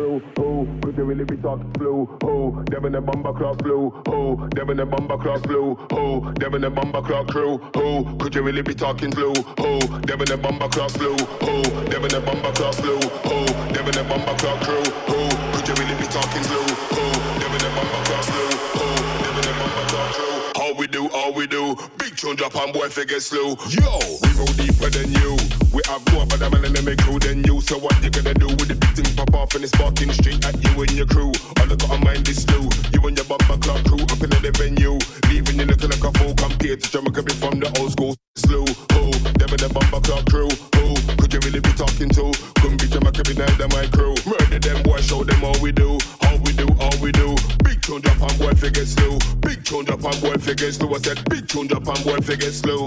Oh, really be talk blue. Oh, Devin the Bomber Clock blue. Oh, Devin the Bomber Clock blue. Oh, Devin the Bomber Clock crew. Oh, could you really be talking blue? Oh, Devin the Bomber Clock blue. Oh, Devin the Bomber Clock blue. Oh, Devin the Bomber Clock crew. Oh, could you really be talking blue? Oh, Devin the Bomber Clock blue. Oh, Devin the Bomber Clock crew. All we do, all we do. Tune drop and boy figure slow. Yo, we go deeper than you. We have more of them and them crew than you. So what you gonna do with the big thing pop off and it's sparking straight at you and your crew? All I gotta mind is slow. You and your bumper clock crew up in the venue. Leaving you looking like a fool compared to Jamaica be from the old school. Slow, oh, them and the bumper clock crew. Oh, could you really be talking to? Couldn't be Jamaica be neither my crew. Murder them boy, show them all we do. All we do, all we do. Big tune drop and boy figure slow. Tune drop and boy figure slow. I said big tune drop and boy figure slow.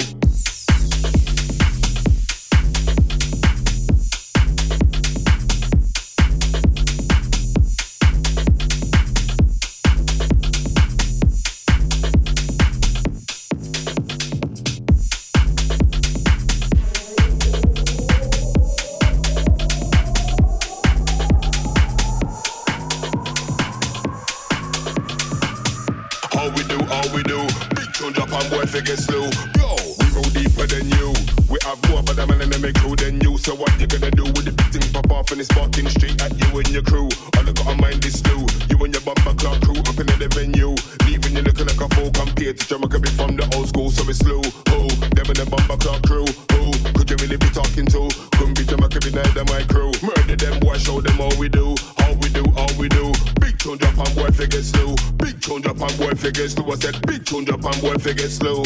Figure slow. Yo, we go deeper than you. We have more of them and them crew than you. So what you gonna do with the big thing pop off and it's sparking straight at you and your crew? All I gotta mind is slow. You and your bumper clock crew up in the venue. Leaving you looking like a fool compared to Jamaica be from the old school, so it's slow. Oh, them and the bumper clock crew. You really be talking to? Couldn't be Jamaica be neither my crew. Murder them, boy, show them all we do. All we do, all we do. Big tune drop and boy figure slow. Big tune drop and boy figure slow. I said big tune drop and boy figure slow.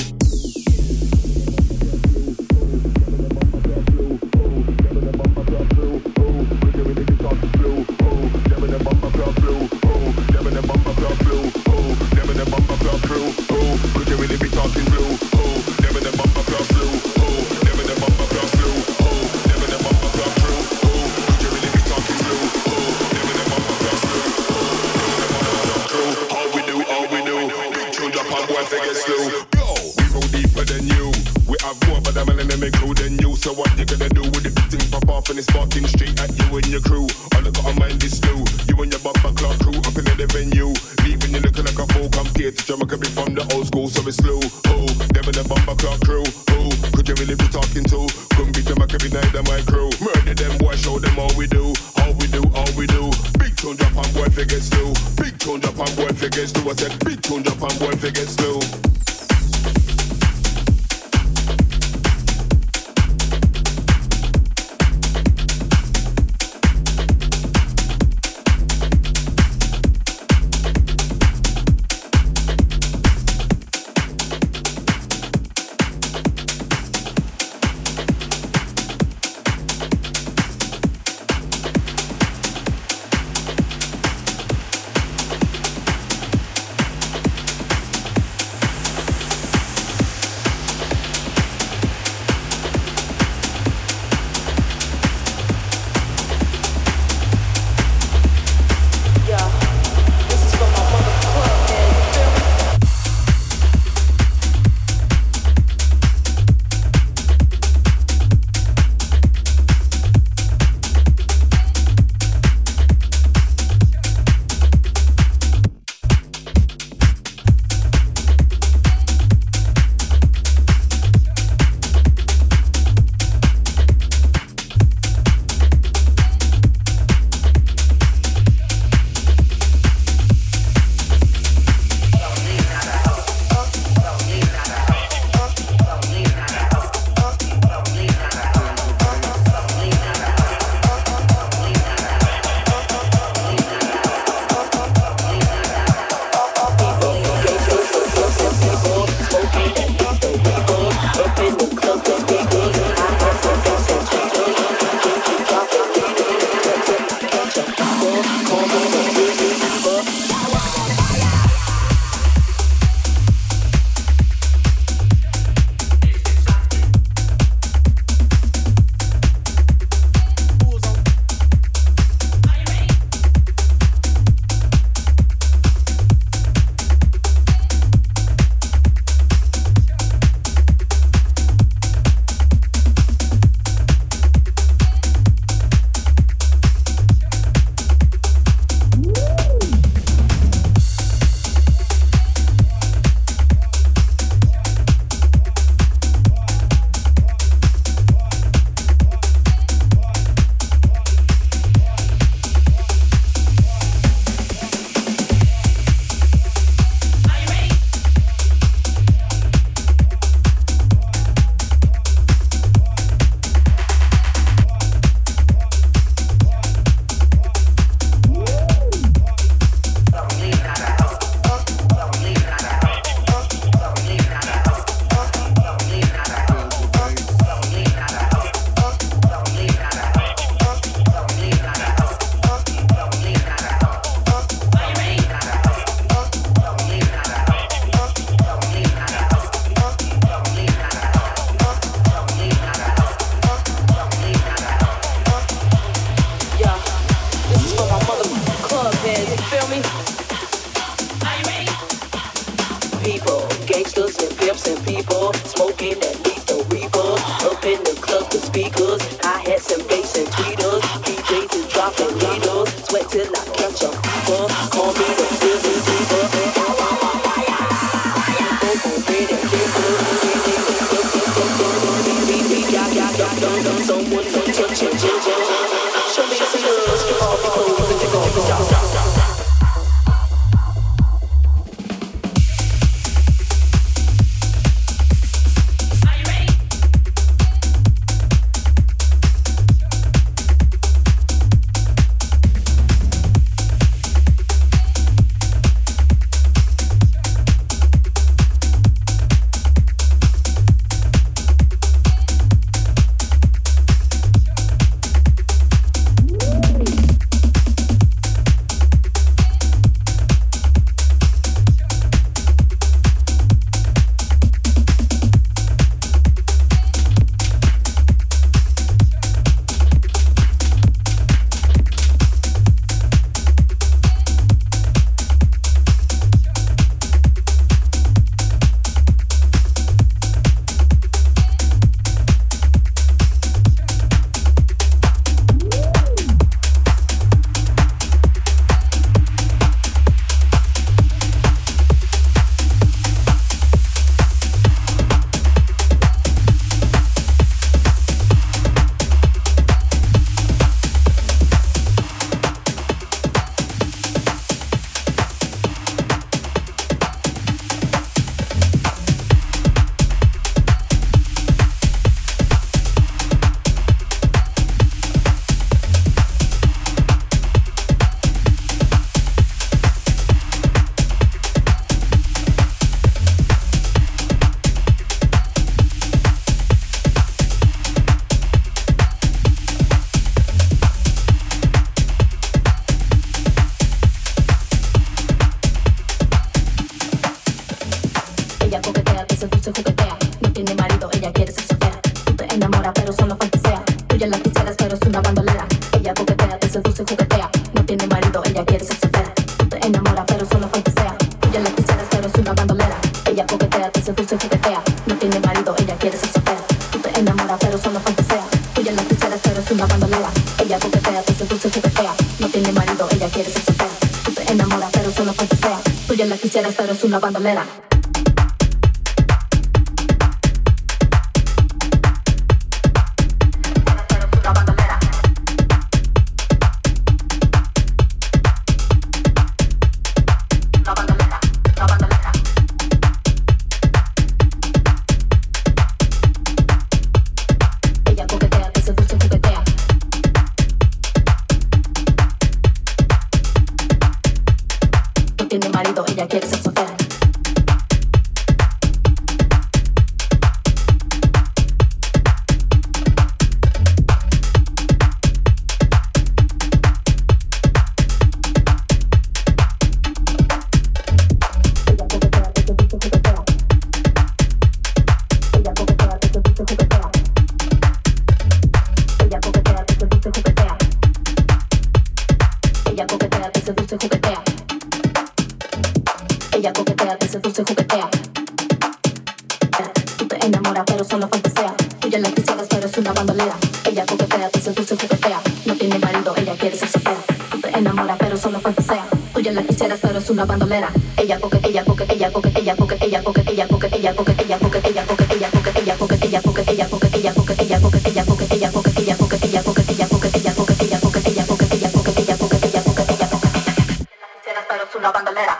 sulla bandolera.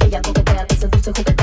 Ella coquetea, te seduce, juguetea.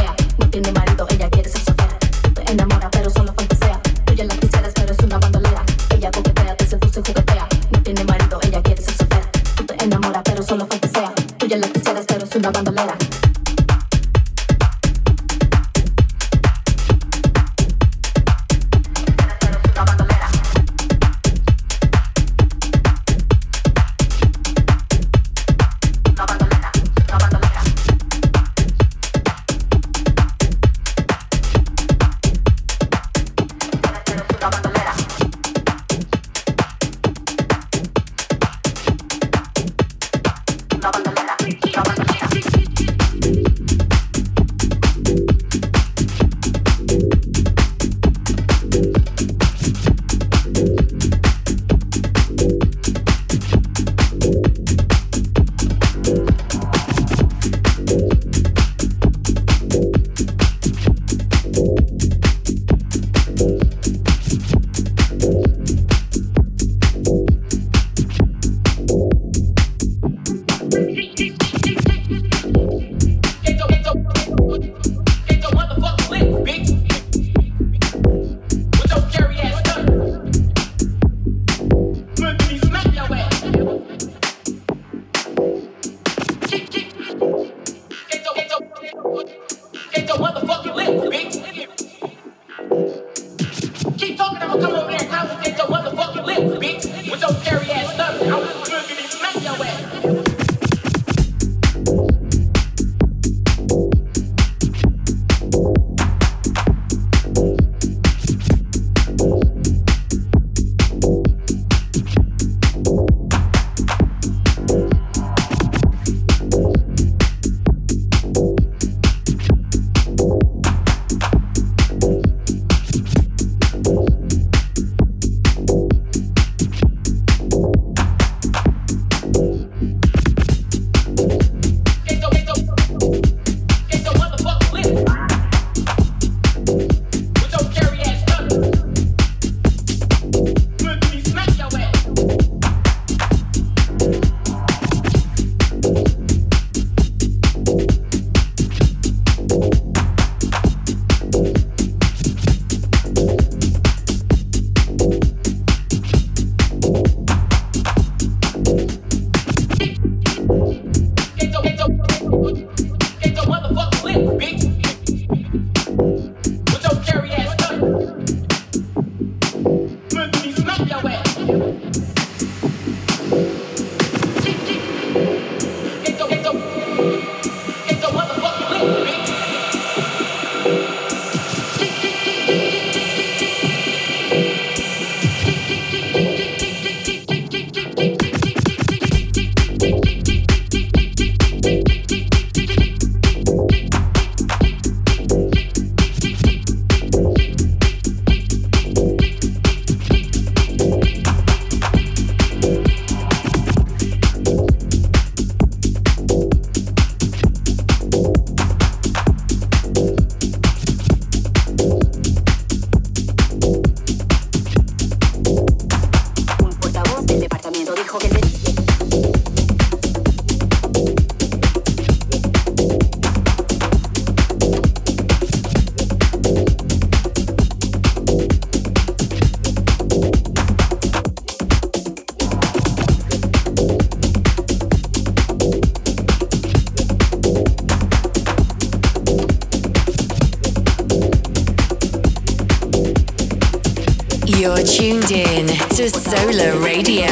tuned in to Sola Radio.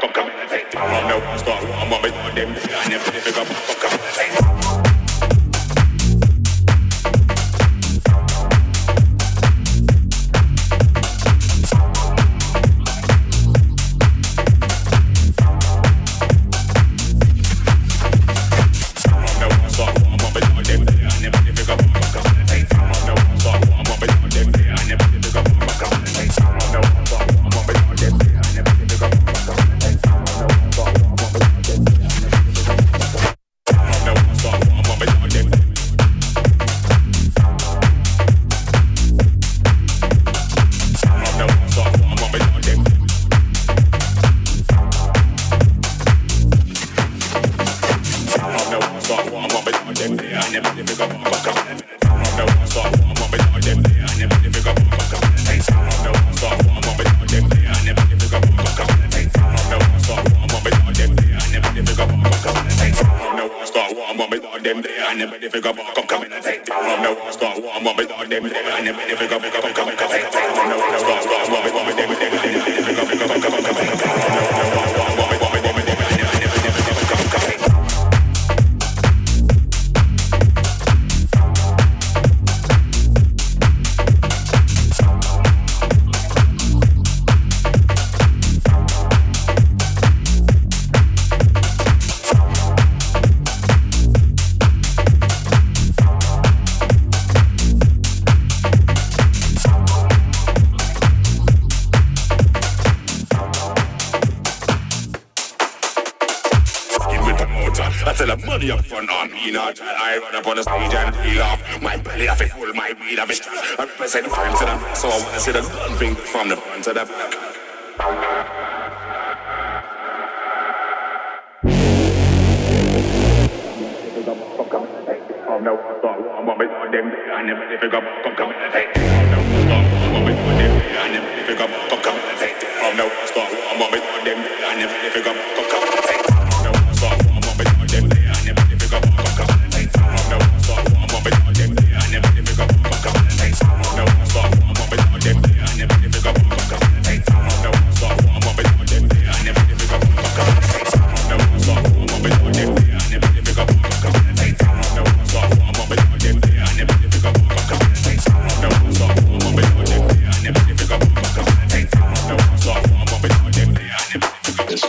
come, come, come. Around now, start, I'm on my them. I never pick up, come, come.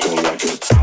still like it.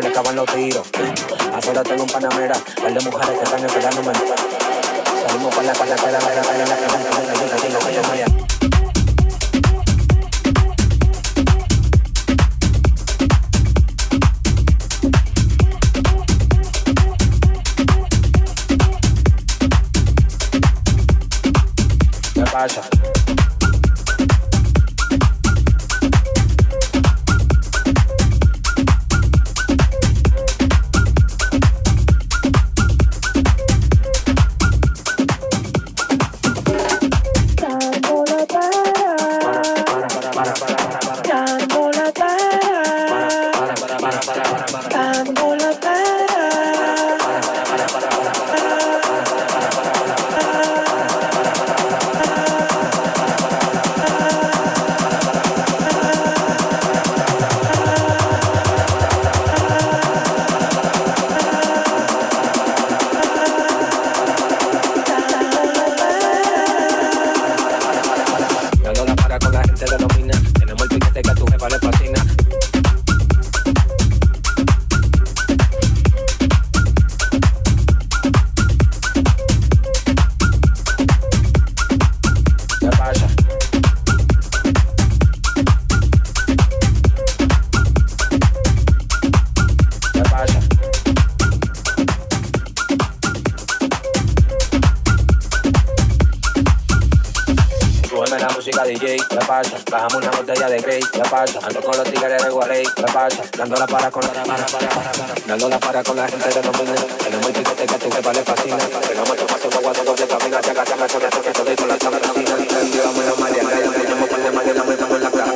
le acaban los tiros. la música DJ, ¿qué pasa? Bajamos una botella de Grey, ¿qué pasa? Ando con los tigres de Guarey, ¿qué pasa? Dando la para con la para, para, para, para. Dando la para con la gente de los miles. Tenemos el que tú que vale fascina. Pegamos tu paso guagua de doble camina. Chaca, chaca, chaca, chaca, todo la chaca, chaca, chaca, chaca,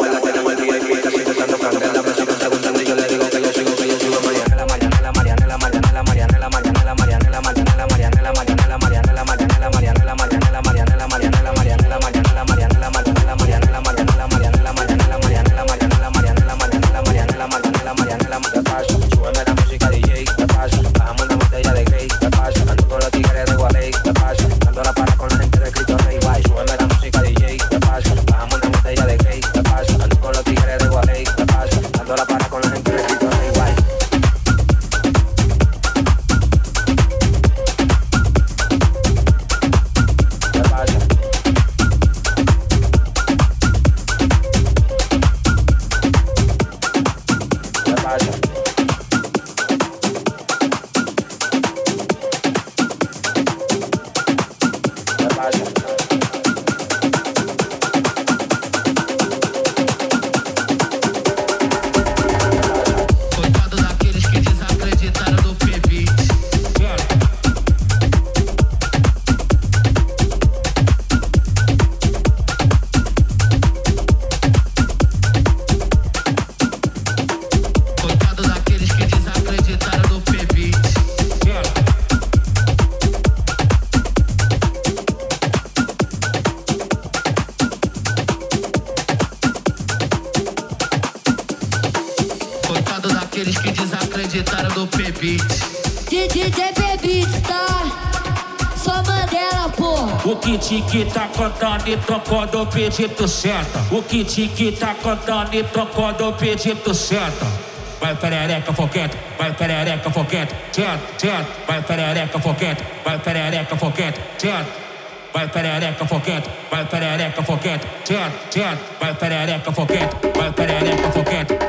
pedido certo. O kit que tá cantando e tocando o pedido certa. Vai perereca foquete, vai perereca foquete, certo, certo. Vai perereca foquete, vai perereca foquete, certo. Vai perereca foquete, vai perereca foquete, certo, certo. Vai perereca foquete, vai perereca foquete.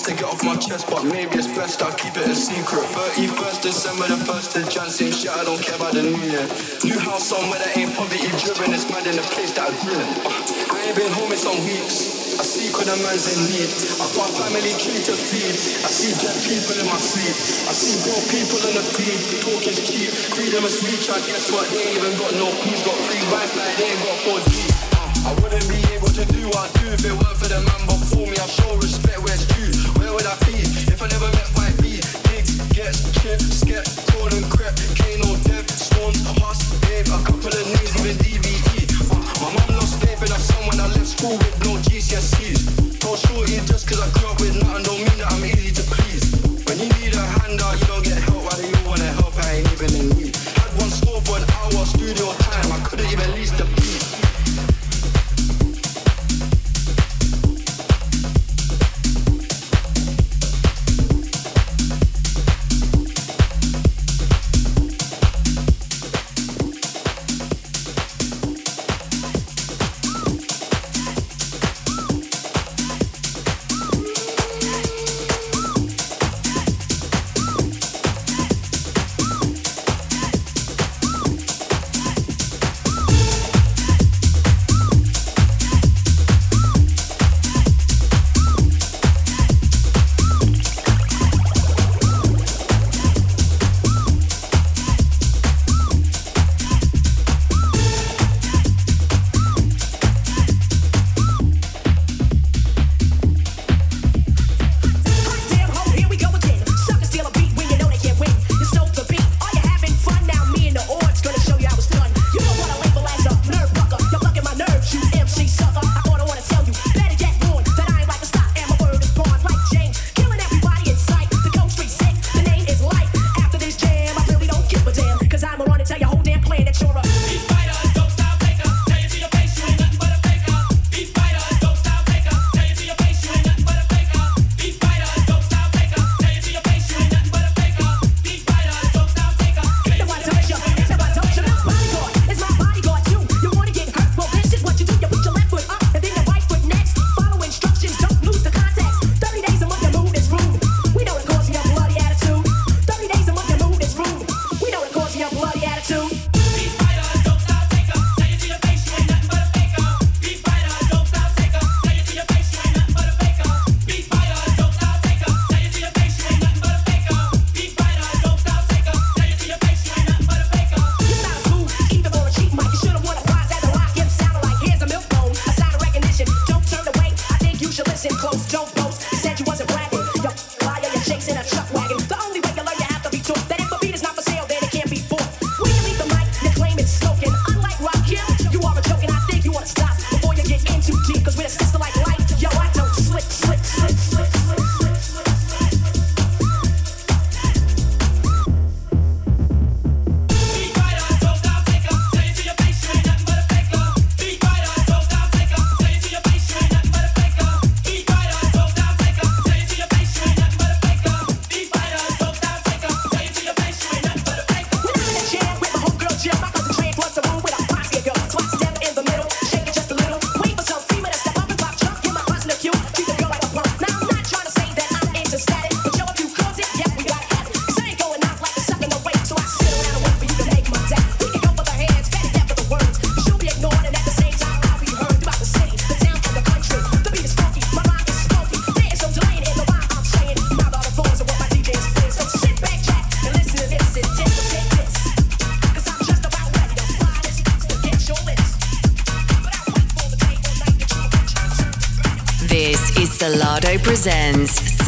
things to get off my chest, but maybe it's best I keep it a secret. 31st December, the 1st of Jan, same shit, I don't care about the new year. New house somewhere that ain't poverty driven, it's mad in the place that I grew. Uh, I ain't been home in some weeks. I see when a man's in need. I got family tree to feed. I see dead people in my sleep. I see poor people in the feed. Talk is cheap. Freedom is speech, I guess what? They ain't even got no peace. Got free Wi-Fi. They ain't got 4G. Uh, I wouldn't be to do if it weren't for the man before me. I show respect where it's due. Where would I be if I never met Fight B? Giggs, Ghetts, chip, skep, Jordan, crep, Kano, Dev, Swans, Huss, Dave, a couple of names, even DVD. Uh, my mum lost faith in when I left school with.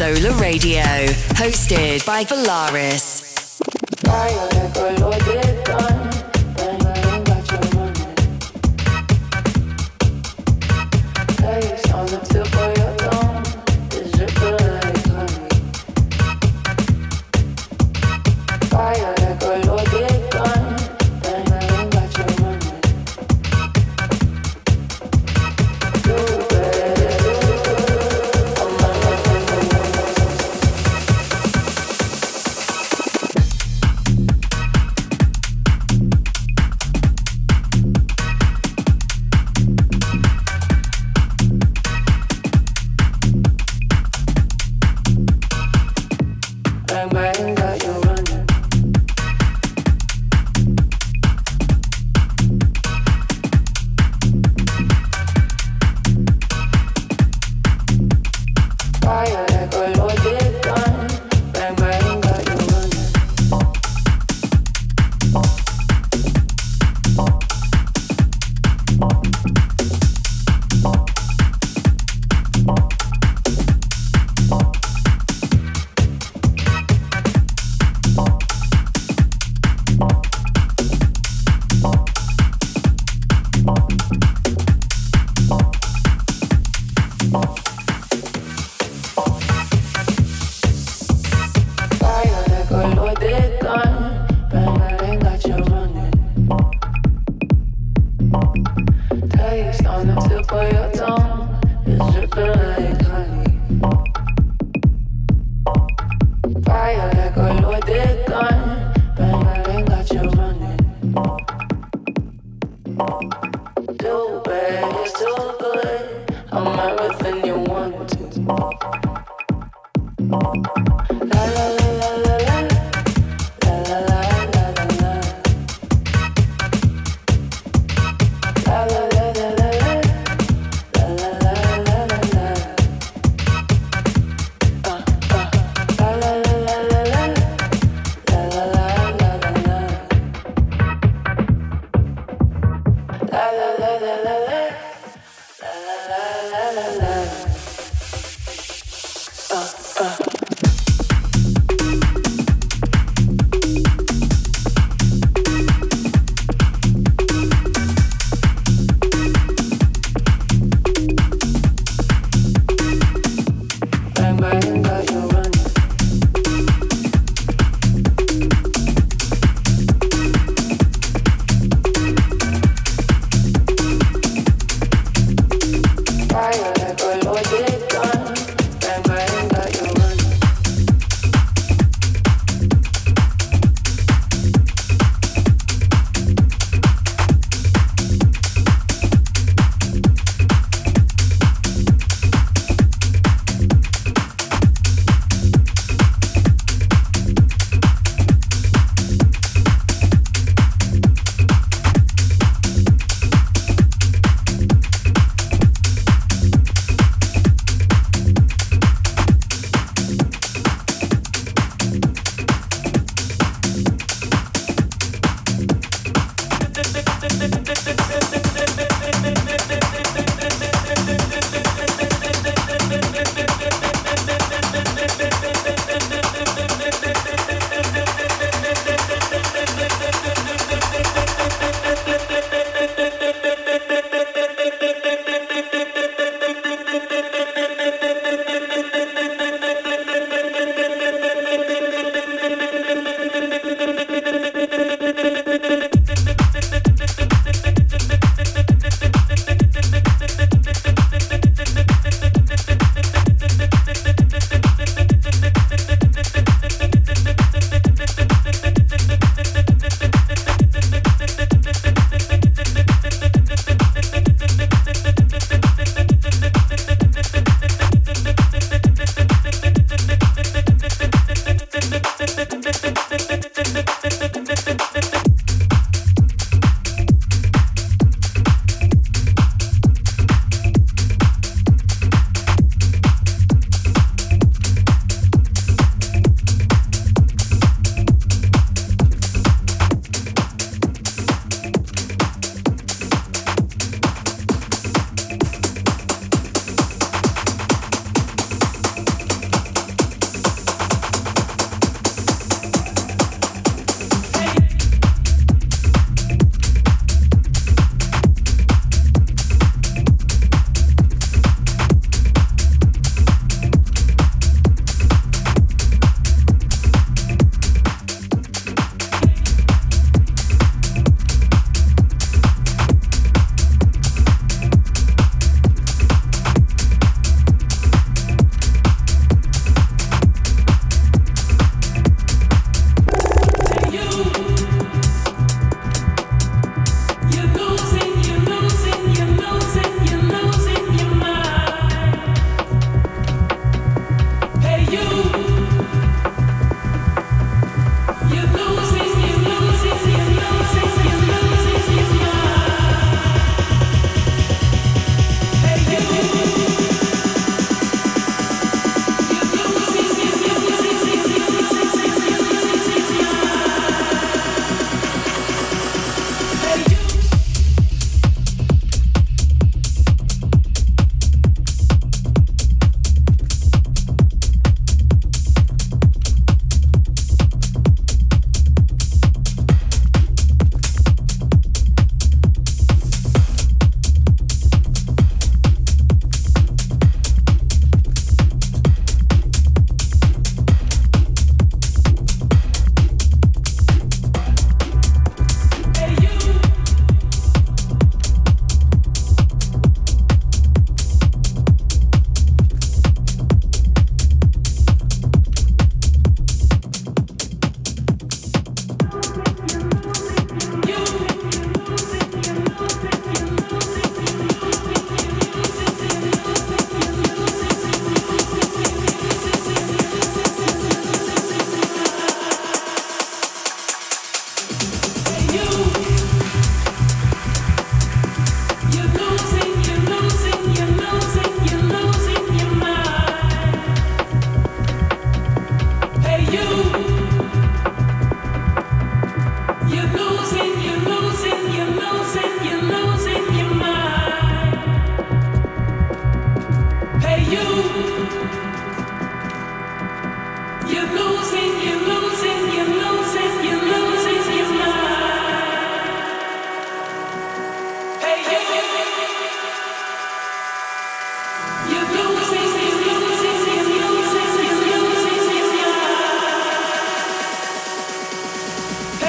Sola Radio, hosted by Volaris.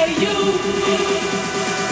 Thank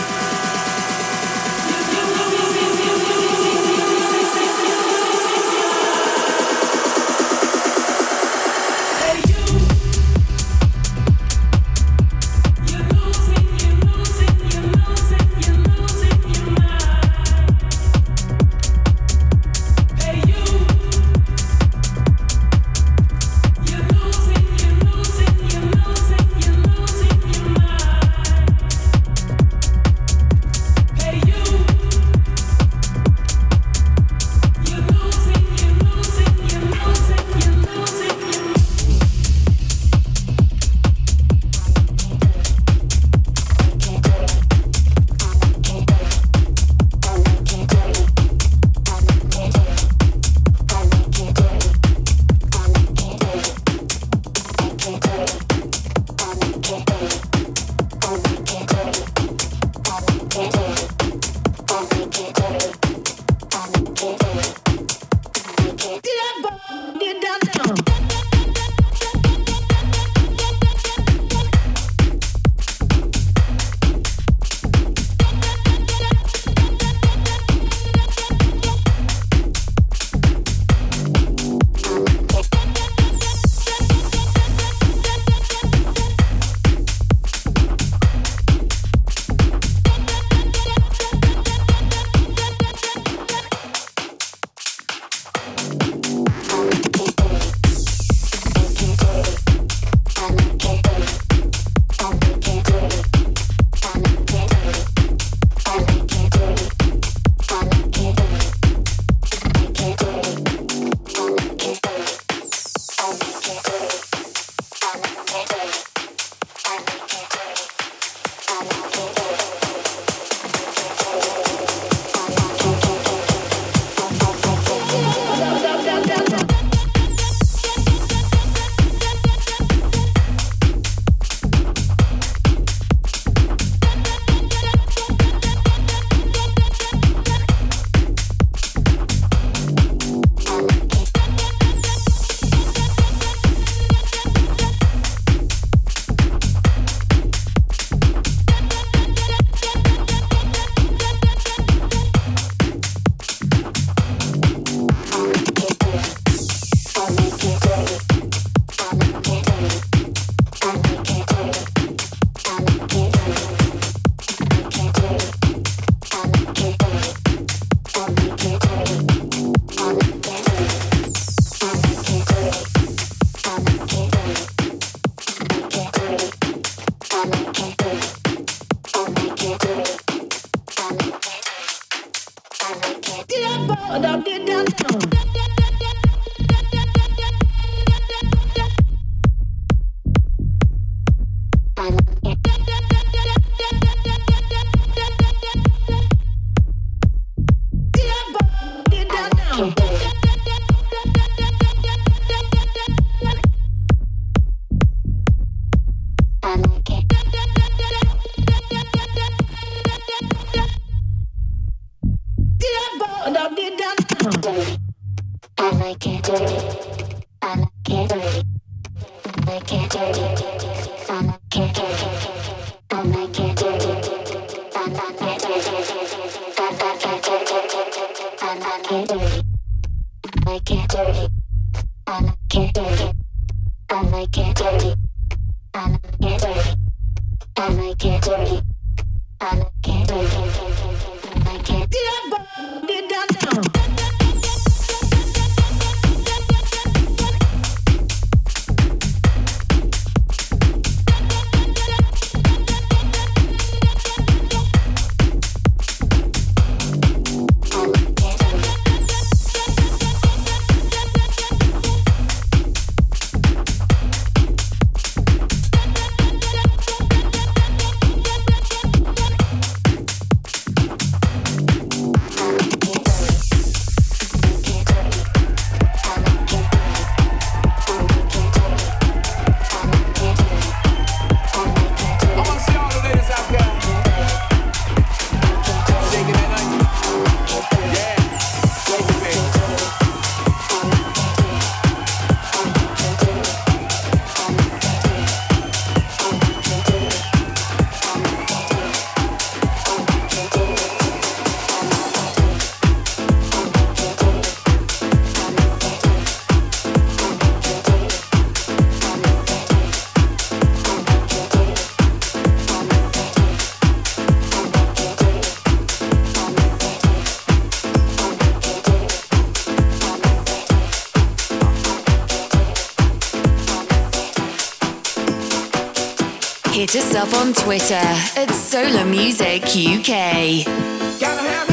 Hit us up on Twitter at Sola Music UK.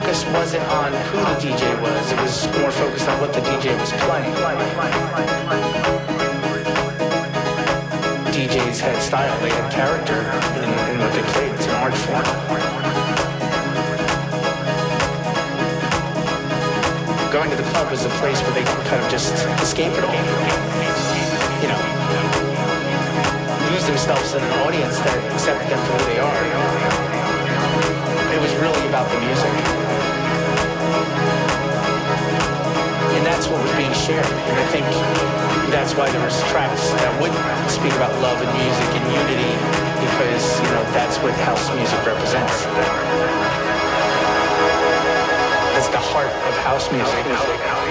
Focus wasn't on who the DJ was. It was more focused on what the DJ was playing. DJs had style, they had character in, in what they played. It's an art form. Going to the club was a place where they could kind of just escape it all. You know, lose themselves in an audience that accepted them for who they are. It was really about the music. That's what was being shared. And I think that's why there was tracks that would speak about love and music and unity because, you know, that's what house music represents. That's the heart of house music.